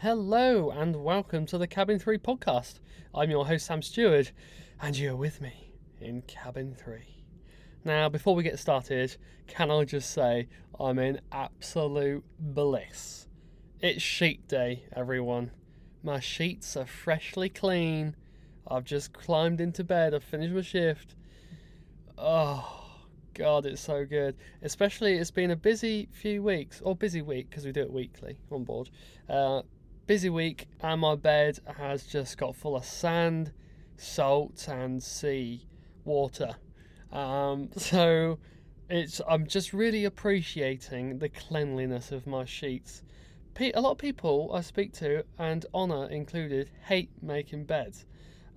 Hello and welcome to the Cabin 3 podcast. I'm your host Sam Stewart and you're with me in Cabin 3. Now, before we get started, can I just say I'm in absolute bliss. It's sheet day, everyone. My sheets are freshly clean. I've just climbed into bed, I've finished my shift. Oh, God, it's so good. Especially, it's been a busy few weeks, or busy week because we do it weekly on board. Uh, busy week, and my bed has just got full of sand, salt, and sea water. Um, so it's I'm just really appreciating the cleanliness of my sheets. A lot of people I speak to, and Honor included, hate making beds,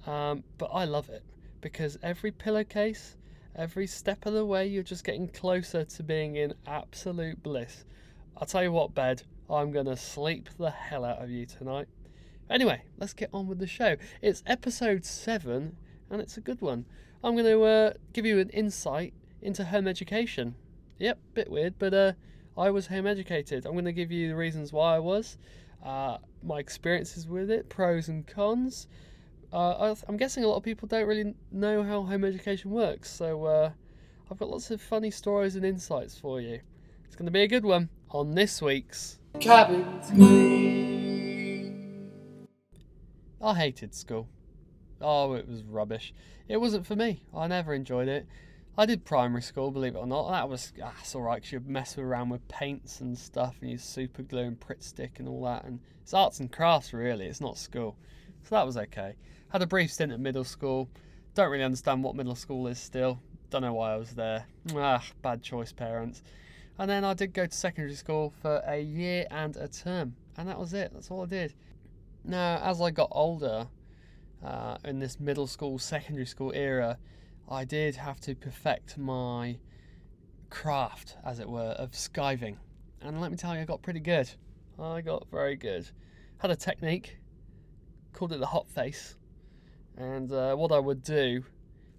um, but I love it because every pillowcase Every step of the way, you're just getting closer to being in absolute bliss. I'll tell you what, bed, I'm going to sleep the hell out of you tonight. Anyway, let's get on with the show. It's episode 7, and it's a good one. I'm going to uh, give you an insight into home education. Yep, bit weird, but uh, I was home educated. I'm going to give you the reasons why I was, uh, my experiences with it, pros and cons, uh, I'm guessing a lot of people don't really know how home education works, so uh, I've got lots of funny stories and insights for you. It's going to be a good one on this week's Cabin 3. I hated school. Oh, it was rubbish. It wasn't for me. I never enjoyed it. I did primary school, believe it or not. That was ah, all right because you mess around with paints and stuff, and use super glue and Pritt stick and all that. And it's arts and crafts, really. It's not school, so that was okay. Had a brief stint at middle school. Don't really understand what middle school is still. Don't know why I was there. Ah, bad choice, parents. And then I did go to secondary school for a year and a term, and that was it. That's all I did. Now, as I got older, uh, in this middle school, secondary school era, I did have to perfect my craft, as it were, of skiving. And let me tell you, I got pretty good. I got very good. Had a technique, called it the hot face. And uh, what I would do,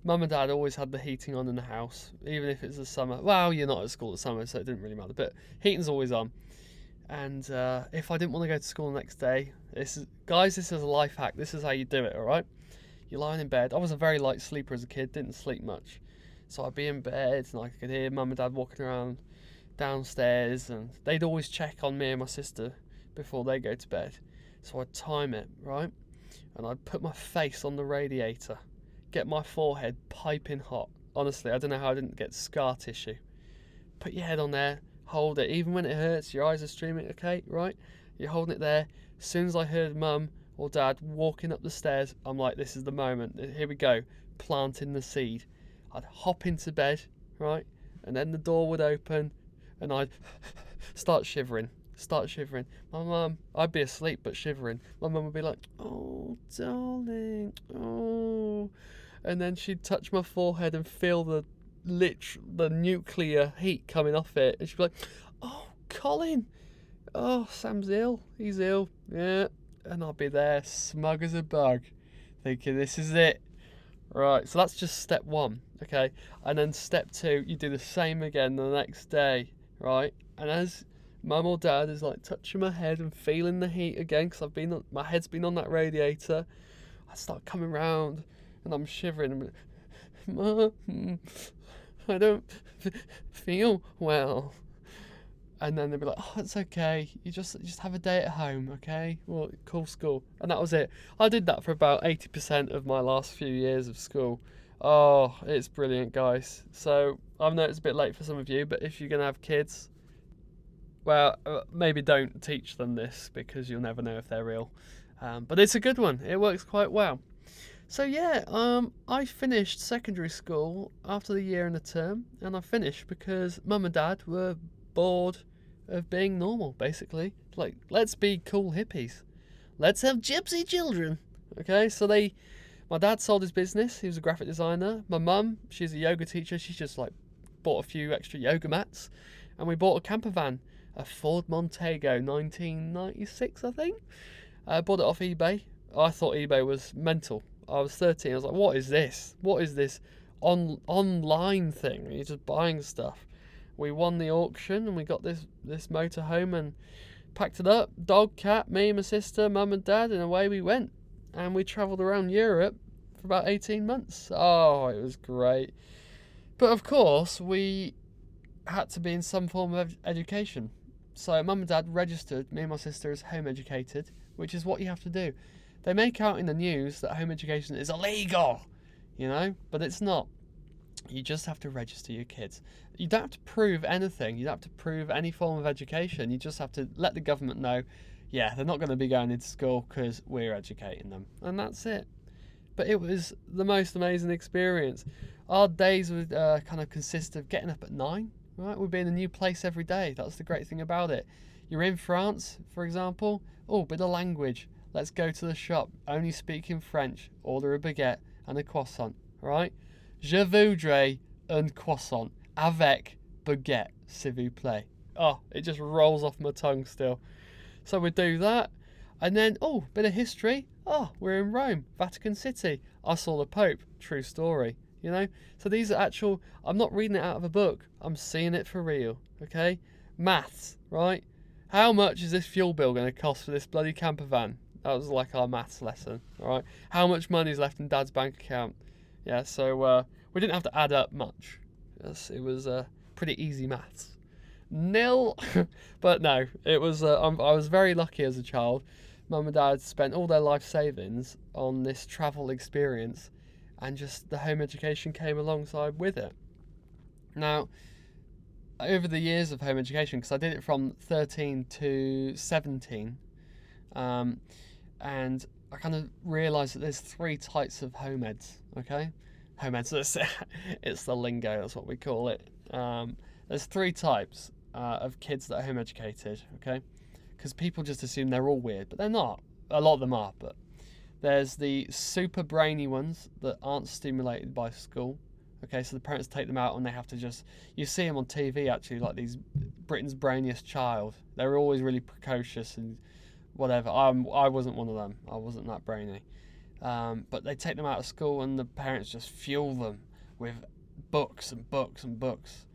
mum and dad always had the heating on in the house, even if it's the summer. Well, you're not at school at summer, so it didn't really matter. But heating's always on. And uh, if I didn't want to go to school the next day, this is guys, this is a life hack. This is how you do it. All right, you're lying in bed. I was a very light sleeper as a kid. Didn't sleep much, so I'd be in bed and I could hear mum and dad walking around downstairs, and they'd always check on me and my sister before they go to bed. So I'd time it right and I'd put my face on the radiator, get my forehead piping hot. Honestly, I don't know how I didn't get scar tissue. Put your head on there, hold it, even when it hurts, your eyes are streaming, okay, right? You're holding it there. As soon as I heard mum or dad walking up the stairs, I'm like, this is the moment. Here we go, planting the seed. I'd hop into bed, right? And then the door would open and I'd start shivering start shivering. My mum, I'd be asleep but shivering. My mum would be like, "Oh, darling, oh," and then she'd touch my forehead and feel the lit the nuclear heat coming off it, and she'd be like, "Oh, Colin, oh, Sam's ill. He's ill. Yeah," and I'd be there, smug as a bug, thinking, "This is it." Right, so that's just step one, okay? And then step two, you do the same again the next day, right? And as mum or dad is like touching my head and feeling the heat again because I've been on, my head's been on that radiator. I start coming round and I'm shivering. Mum, I don't feel well. And then they'd be like, "Oh, it's okay. You just just have a day at home, okay? Well, cool school." And that was it. I did that for about eighty percent of my last few years of school. Oh, it's brilliant, guys. So I know it's a bit late for some of you, but if you're gonna have kids, well, uh, maybe don't teach them this because you'll never know if they're real. Um, but it's a good one. It works quite well. So yeah, um, I finished secondary school after the year and the term, and I finished because mum and dad were bored of being normal. Basically, like let's be cool hippies, let's have gypsy children. Okay, so they, my dad sold his business. He was a graphic designer. My mum, she's a yoga teacher. She just like bought a few extra yoga mats, and we bought a camper van a Ford Montego 1996, I think. I bought it off eBay. I thought eBay was mental. I was 13. I was like, what is this? What is this on online thing? You're just buying stuff. We won the auction and we got this this motorhome and packed it up, dog, cat, me, my sister, mum, and dad, and away we went. And we travelled around Europe for about 18 months. Oh, it was great. But of course, we had to be in some form of education. So, mum and dad registered me and my sister as home educated, which is what you have to do. They make out in the news that home education is illegal, you know, but it's not. You just have to register your kids. You don't have to prove anything. You don't have to prove any form of education. You just have to let the government know, yeah, they're not going to be going into school because we're educating them. And that's it. But it was the most amazing experience. Our days would uh, kind of consist of getting up at nine, right? We'd be in a new place every day. That's the great thing about it. You're in France, for example. Oh, bit of language. Let's go to the shop. Only speak in French. Order a baguette and a croissant, right? Je voudrais un croissant avec baguette, s'il vous plaît. Oh, it just rolls off my tongue still. So we do that. And then, oh, bit of history. Oh, we're in Rome, Vatican City. I saw the Pope. True story, you know? So these are actual, I'm not reading it out of a book. I'm seeing it for real, okay? Maths, right? How much is this fuel bill going to cost for this bloody camper van? That was like our maths lesson, all right? How much money is left in dad's bank account? Yeah, so uh, we didn't have to add up much. Yes, it was uh, pretty easy maths. Nil, but no, it was. Uh, I was very lucky as a child. Mum and Dad spent all their life savings on this travel experience, and just the home education came alongside with it. Now, over the years of home education, because I did it from 13 to 17, um, and I kind of realised that there's three types of home eds. Okay, home eds. It's, it's the lingo. That's what we call it. Um, there's three types uh, of kids that are home educated. Okay, because people just assume they're all weird, but they're not. A lot of them are, but there's the super brainy ones that aren't stimulated by school. Okay, so the parents take them out and they have to just. You see them on TV actually, like these Britain's brainiest child. They're always really precocious and whatever. I'm, I wasn't one of them. I wasn't that brainy. Um, but they take them out of school and the parents just fuel them with books and books and books.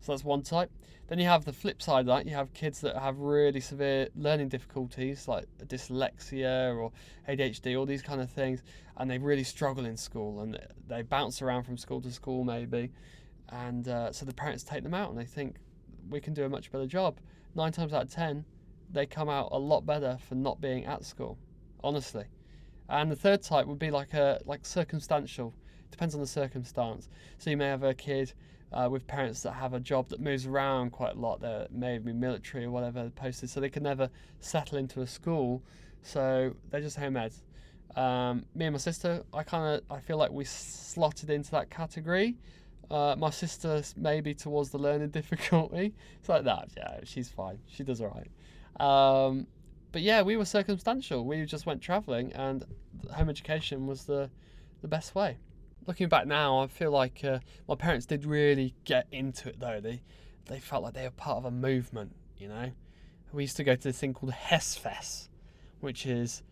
So that's one type. Then you have the flip side of that. You have kids that have really severe learning difficulties like dyslexia or ADHD, all these kind of things, and they really struggle in school and they bounce around from school to school maybe. And uh, so the parents take them out and they think we can do a much better job. Nine times out of ten, they come out a lot better for not being at school, honestly. And the third type would be like a like circumstantial. Depends on the circumstance. So you may have a kid uh, with parents that have a job that moves around quite a lot. They may be military or whatever posted, so they can never settle into a school. So they're just home eds. Um, me and my sister, I kind of I feel like we slotted into that category. Uh, my sister maybe towards the learning difficulty. It's like that. Yeah, she's fine. She does all right. Um, but yeah, we were circumstantial. We just went travelling, and home education was the the best way. Looking back now, I feel like uh, my parents did really get into it though. They they felt like they were part of a movement. You know, we used to go to this thing called HESFES, which is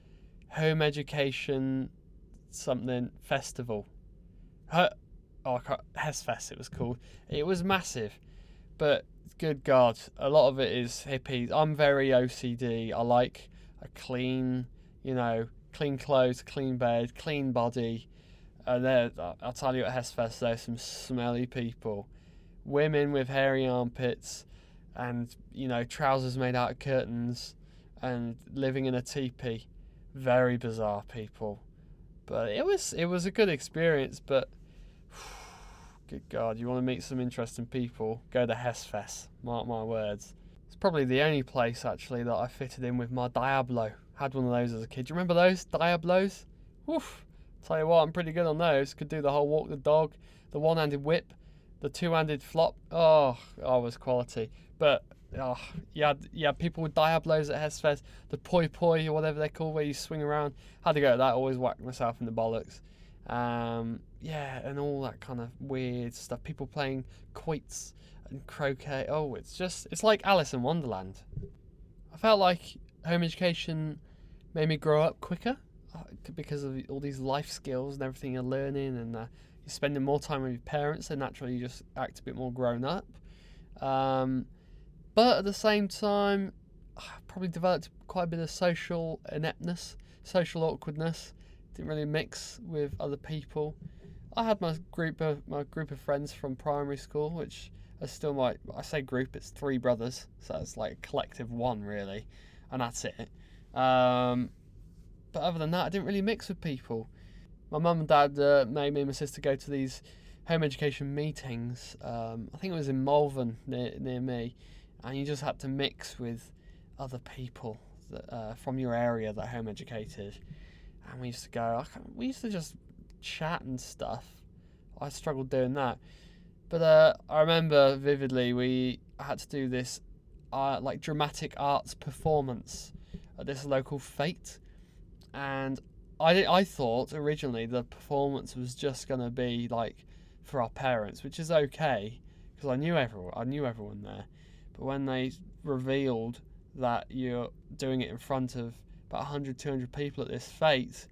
Home Education something festival. Her, oh, HESFES it was called. It was massive, but good God, a lot of it is hippies. I'm very OCD. I like a clean, you know, clean clothes, clean bed, clean body. And there, I'll tell you at HESFES, there's some smelly people. Women with hairy armpits and, you know, trousers made out of curtains and living in a teepee. Very bizarre people. But it was it was a good experience, but Good God, you want to meet some interesting people? Go to HESFES, mark my words. It's probably the only place actually that I fitted in with my Diablo. Had one of those as a kid. Do you remember those Diablos? Woof. Tell you what, I'm pretty good on those. Could do the whole walk the dog, the one-handed whip, the two-handed flop. Oh, oh, was quality. But oh, you had people with Diablos at HESFES, the poi poi or whatever they're called, where you swing around. Had to go to that. Always whack myself in the bollocks. Um, yeah, and all that kind of weird stuff. People playing quoits and croquet. Oh, it's just, it's like Alice in Wonderland. I felt like home education made me grow up quicker uh, because of all these life skills and everything you're learning, and uh, you're spending more time with your parents, so naturally you just act a bit more grown up. Um, but at the same time, I probably developed quite a bit of social ineptness, social awkwardness. Didn't really mix with other people. I had my group of my group of friends from primary school, which are still my I say group. It's three brothers, so it's like a collective one really, and that's it. Um, but other than that, I didn't really mix with people. My mum and dad uh, made me and my sister go to these home education meetings. Um, I think it was in Malvern near near me, and you just had to mix with other people that, uh, from your area that home educated. And we used to go. we used to just chat and stuff. I struggled doing that, but uh, I remember vividly we had to do this uh, like dramatic arts performance at this local fete, and I I thought originally the performance was just gonna be like for our parents, which is okay because I knew everyone. I knew everyone there, but when they revealed that you're doing it in front of about 100, 200 people at this fete,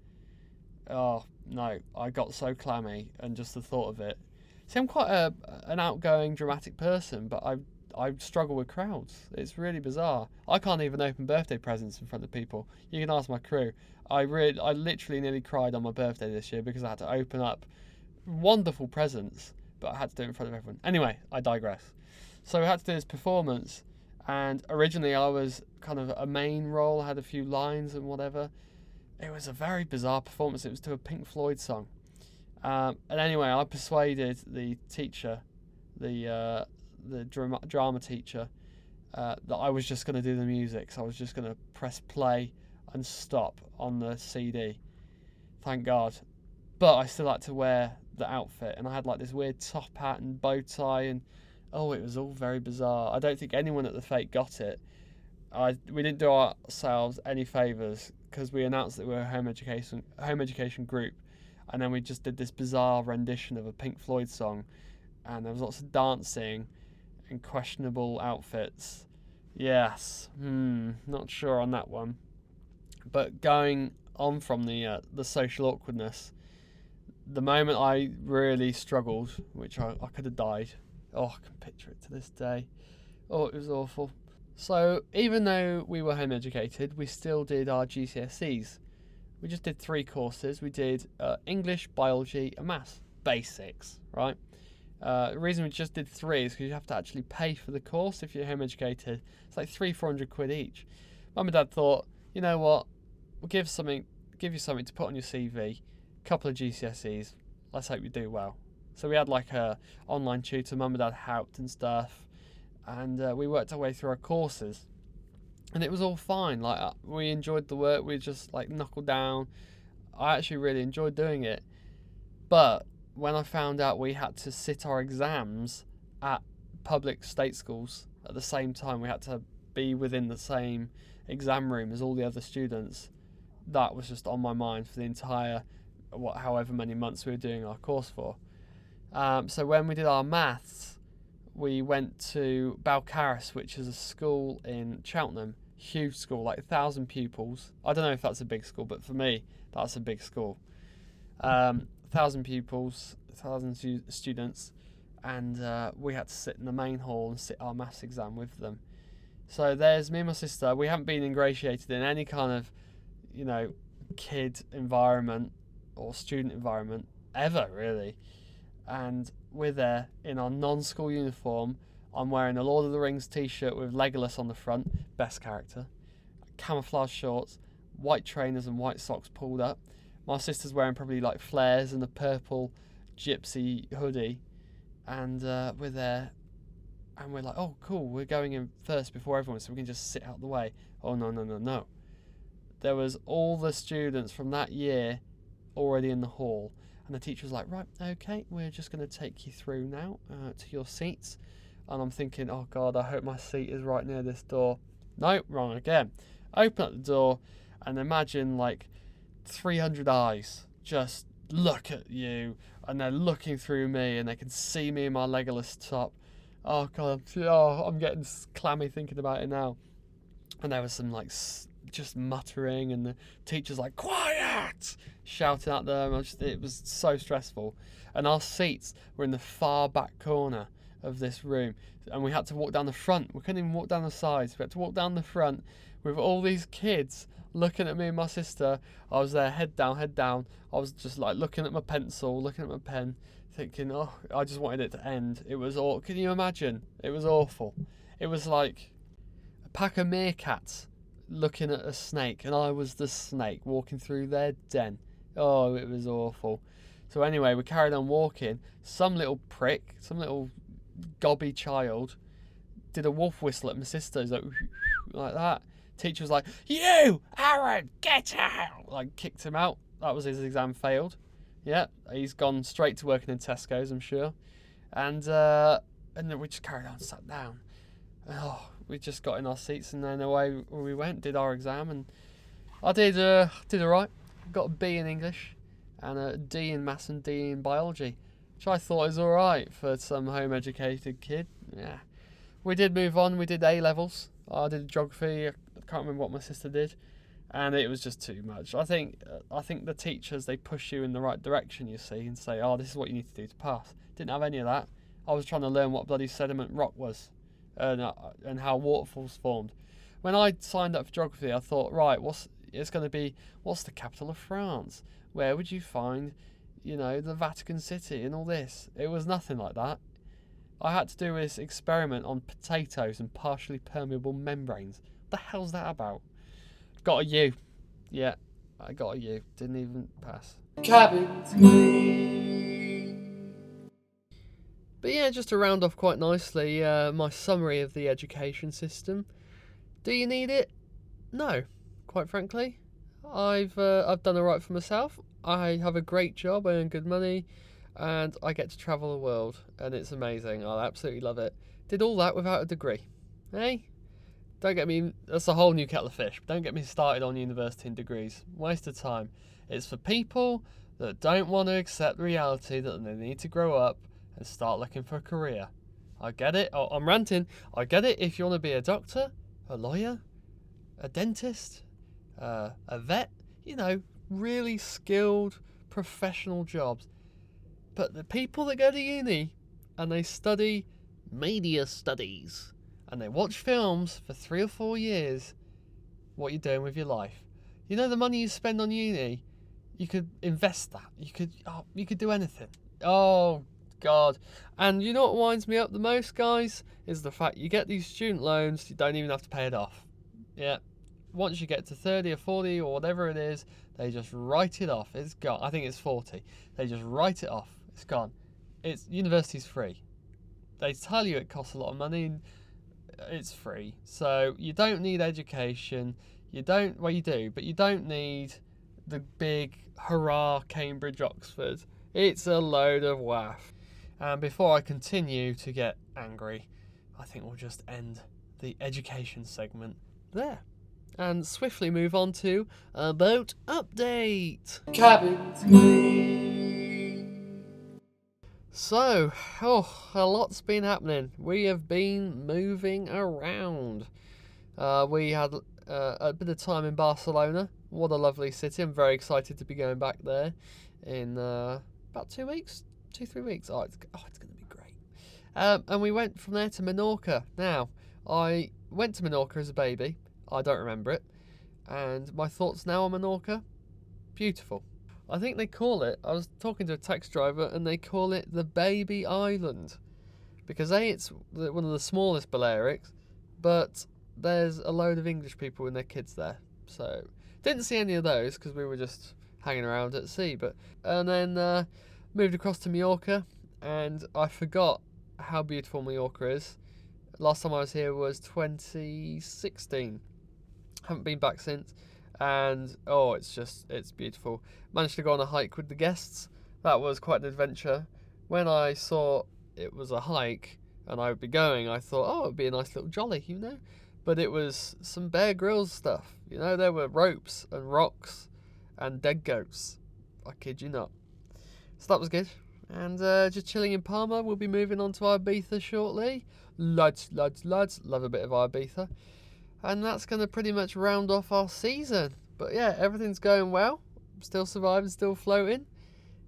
oh no, I got so clammy and just the thought of it. See, I'm quite a, an outgoing, dramatic person, but I I struggle with crowds. It's really bizarre. I can't even open birthday presents in front of people. You can ask my crew. I really, I literally nearly cried on my birthday this year because I had to open up wonderful presents, but I had to do it in front of everyone. Anyway, I digress. So we had to do this performance, and originally I was kind of a main role, had a few lines and whatever. It was a very bizarre performance. It was to a Pink Floyd song. Um, and anyway, I persuaded the teacher, the uh, the drama, drama teacher, uh, that I was just going to do the music. So I was just going to press play and stop on the CD. Thank God. But I still had to wear the outfit, and I had like this weird top hat and bow tie, and oh, it was all very bizarre. I don't think anyone at the fete got it. I we didn't do ourselves any favors because we announced that we were a home education home education group, and then we just did this bizarre rendition of a Pink Floyd song, and there was lots of dancing, and questionable outfits. Yes, hmm, not sure on that one. But going on from the uh, the social awkwardness, the moment I really struggled, which I, I could have died. Oh, I can picture it to this day. Oh, it was awful. So, even though we were home educated, we still did our GCSEs. We just did three courses. We did uh, English, biology, and maths. Basics, right? Uh, the reason we just did three is because you have to actually pay for the course if you're home educated. It's like three, four hundred quid each. Mum and Dad thought, you know what, we'll give something, give you something to put on your CV A couple of GCSEs. Let's hope you do well. So we had like a online tutor, mum and dad helped and stuff, and uh, we worked our way through our courses, and it was all fine. Like uh, we enjoyed the work. We just like knuckled down. I actually really enjoyed doing it, but when I found out we had to sit our exams at public state schools at the same time, we had to be within the same exam room as all the other students. That was just on my mind for the entire what however many months we were doing our course for. Um, so when we did our maths, we went to Balcarras, which is a school in Cheltenham, huge school, like a thousand pupils. I don't know if that's a big school, but for me, that's a big school. Um, thousand pupils, thousand stu- students, and uh, we had to sit in the main hall and sit our maths exam with them. So there's me and my sister. We haven't been ingratiated in any kind of, you know, kid environment or student environment ever, really. And we're there in our non school uniform. I'm wearing a Lord of the Rings t shirt with Legolas on the front, best character, camouflage shorts, white trainers, and white socks pulled up. My sister's wearing probably like flares and a purple gypsy hoodie. And uh, we're there and we're like, oh, cool, we're going in first before everyone, so we can just sit out the way. Oh, no, no, no, no. There was all the students from that year already in the hall. And the teacher was like, right, okay, we're just going to take you through now uh, to your seats. And I'm thinking, oh God, I hope my seat is right near this door. No, wrong again. Open up the door and imagine like 300 eyes just look at you and they're looking through me and they can see me in my Legolas top. Oh God, oh, I'm getting clammy thinking about it now. And there was some like just muttering, and the teacher's like, quiet! Shouting at them. Just, it was so stressful. And our seats were in the far back corner of this room, and we had to walk down the front. We couldn't even walk down the sides. We had to walk down the front with all these kids looking at me and my sister. I was there, head down, head down. I was just like looking at my pencil, looking at my pen, thinking, oh, I just wanted it to end. It was all. Can you imagine? It was awful. It was like a pack of meerkats looking at a snake, and I was the snake walking through their den. Oh, it was awful. So anyway, we carried on walking. Some little prick, some little gobby child, did a wolf whistle at my sister's like, like that. Teacher was like, "You, Aaron, get out!" Like kicked him out. That was his exam failed. Yeah, he's gone straight to working in Tesco's, I'm sure. And uh, and then we just carried on, sat down. Oh, we just got in our seats and then away we went, did our exam, and I did uh, did alright. Got a B in English and a D in maths and D in biology, which I thought was alright for some home educated kid. Yeah, we did move on. We did A levels. I did geography. I can't remember what my sister did, and it was just too much. I think I think the teachers they push you in the right direction, you see, and say, "Oh, this is what you need to do to pass." Didn't have any of that. I was trying to learn what bloody sediment rock was, and uh, and how waterfalls formed. When I signed up for geography, I thought, right, what's it's going to be? What's the capital of France? Where would you find, you know, the Vatican City and all this? It was nothing like that. I had to do this experiment on potatoes and partially permeable membranes. What the hell's that about? Got a U. Yeah, I got a U. Didn't even pass. But yeah, just to round off quite nicely, uh, my summary of the education system. Do you need it? No, quite frankly. I've uh, I've done alright for myself. I have a great job, I earn good money and I get to travel the world, and it's amazing. I absolutely love it. Did all that without a degree. Hey? Don't get me, that's a whole new kettle of fish. Don't get me started on university and degrees. Waste of time. It's for people that don't want to accept the reality that they need to grow up and start looking for a career. I get it. Oh, I'm ranting. I get it if you want to be a doctor, a lawyer, a dentist, uh, a vet, you know, really skilled professional jobs. But the people that go to uni and they study media studies and they watch films for three or four years, what you're doing with your life. You know the money you spend on uni, you could invest that. You could oh, you could do anything. Oh god. And you know what winds me up the most, guys, is the fact you get these student loans, you don't even have to pay it off. Yeah. Once you get to 30 or 40 or whatever it is, they just write it off. It's gone. I think it's 40. They just write it off. It's gone. It's university's free. They tell you it costs a lot of money. It's free, so you don't need education. You don't. Well, you do, but you don't need the big hurrah Cambridge Oxford. It's a load of waff. And before I continue to get angry, I think we'll just end the education segment there and swiftly move on to a boat update. Cabins so, oh, a lot's been happening. We have been moving around. Uh, we had uh, a bit of time in Barcelona. What a lovely city. I'm very excited to be going back there in uh, about two weeks, two, three weeks. Oh, it's, oh, it's going to be great. Um, and we went from there to Menorca. Now, I went to Menorca as a baby. I don't remember it. And my thoughts now on Menorca beautiful. I think they call it, I was talking to a taxi driver and they call it the Baby Island. Because A, it's one of the smallest Balearics, but there's a load of English people and their kids there. So, didn't see any of those because we were just hanging around at sea. But And then uh, moved across to Mallorca and I forgot how beautiful Mallorca is. Last time I was here was 2016. Haven't been back since and oh, it's just it's beautiful. Managed to go on a hike with the guests. That was quite an adventure. When I saw it was a hike and I would be going, I thought, oh, it'd be a nice little jolly, you know. But it was some Bear Grylls stuff. You know, there were ropes and rocks and dead goats. I kid you not. So that was good. And uh, just chilling in Palma. We'll be moving on to Ibiza shortly. Lads, lads, lads. Love a bit of Ibiza. And that's going to pretty much round off our season. But yeah, everything's going well. Still surviving, still floating.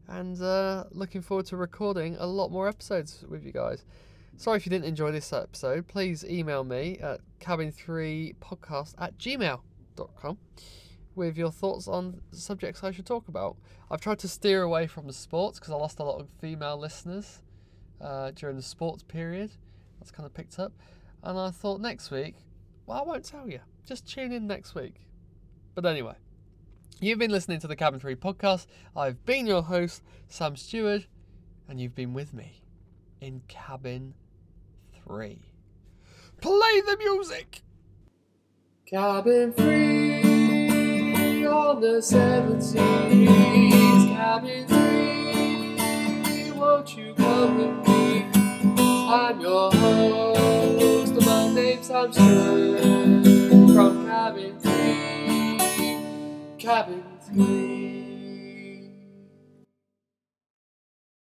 And uh, looking forward to recording a lot more episodes with you guys. Sorry if you didn't enjoy this episode. Please email me at cabin3podcast at gmail.com with your thoughts on subjects I should talk about. I've tried to steer away from the sports because I lost a lot of female listeners uh, during the sports period. That's kind of picked up. And I thought next week, well, I won't tell you. Just tune in next week. But anyway, you've been listening to the Cabin 3 podcast. I've been your host, Sam Stewart, and you've been with me in Cabin 3. Play the music! Cabin free on the seven seas. Cabin free, won't you come with me? I'm your host, my name's Stewart from Cabin Three. Cabin Three.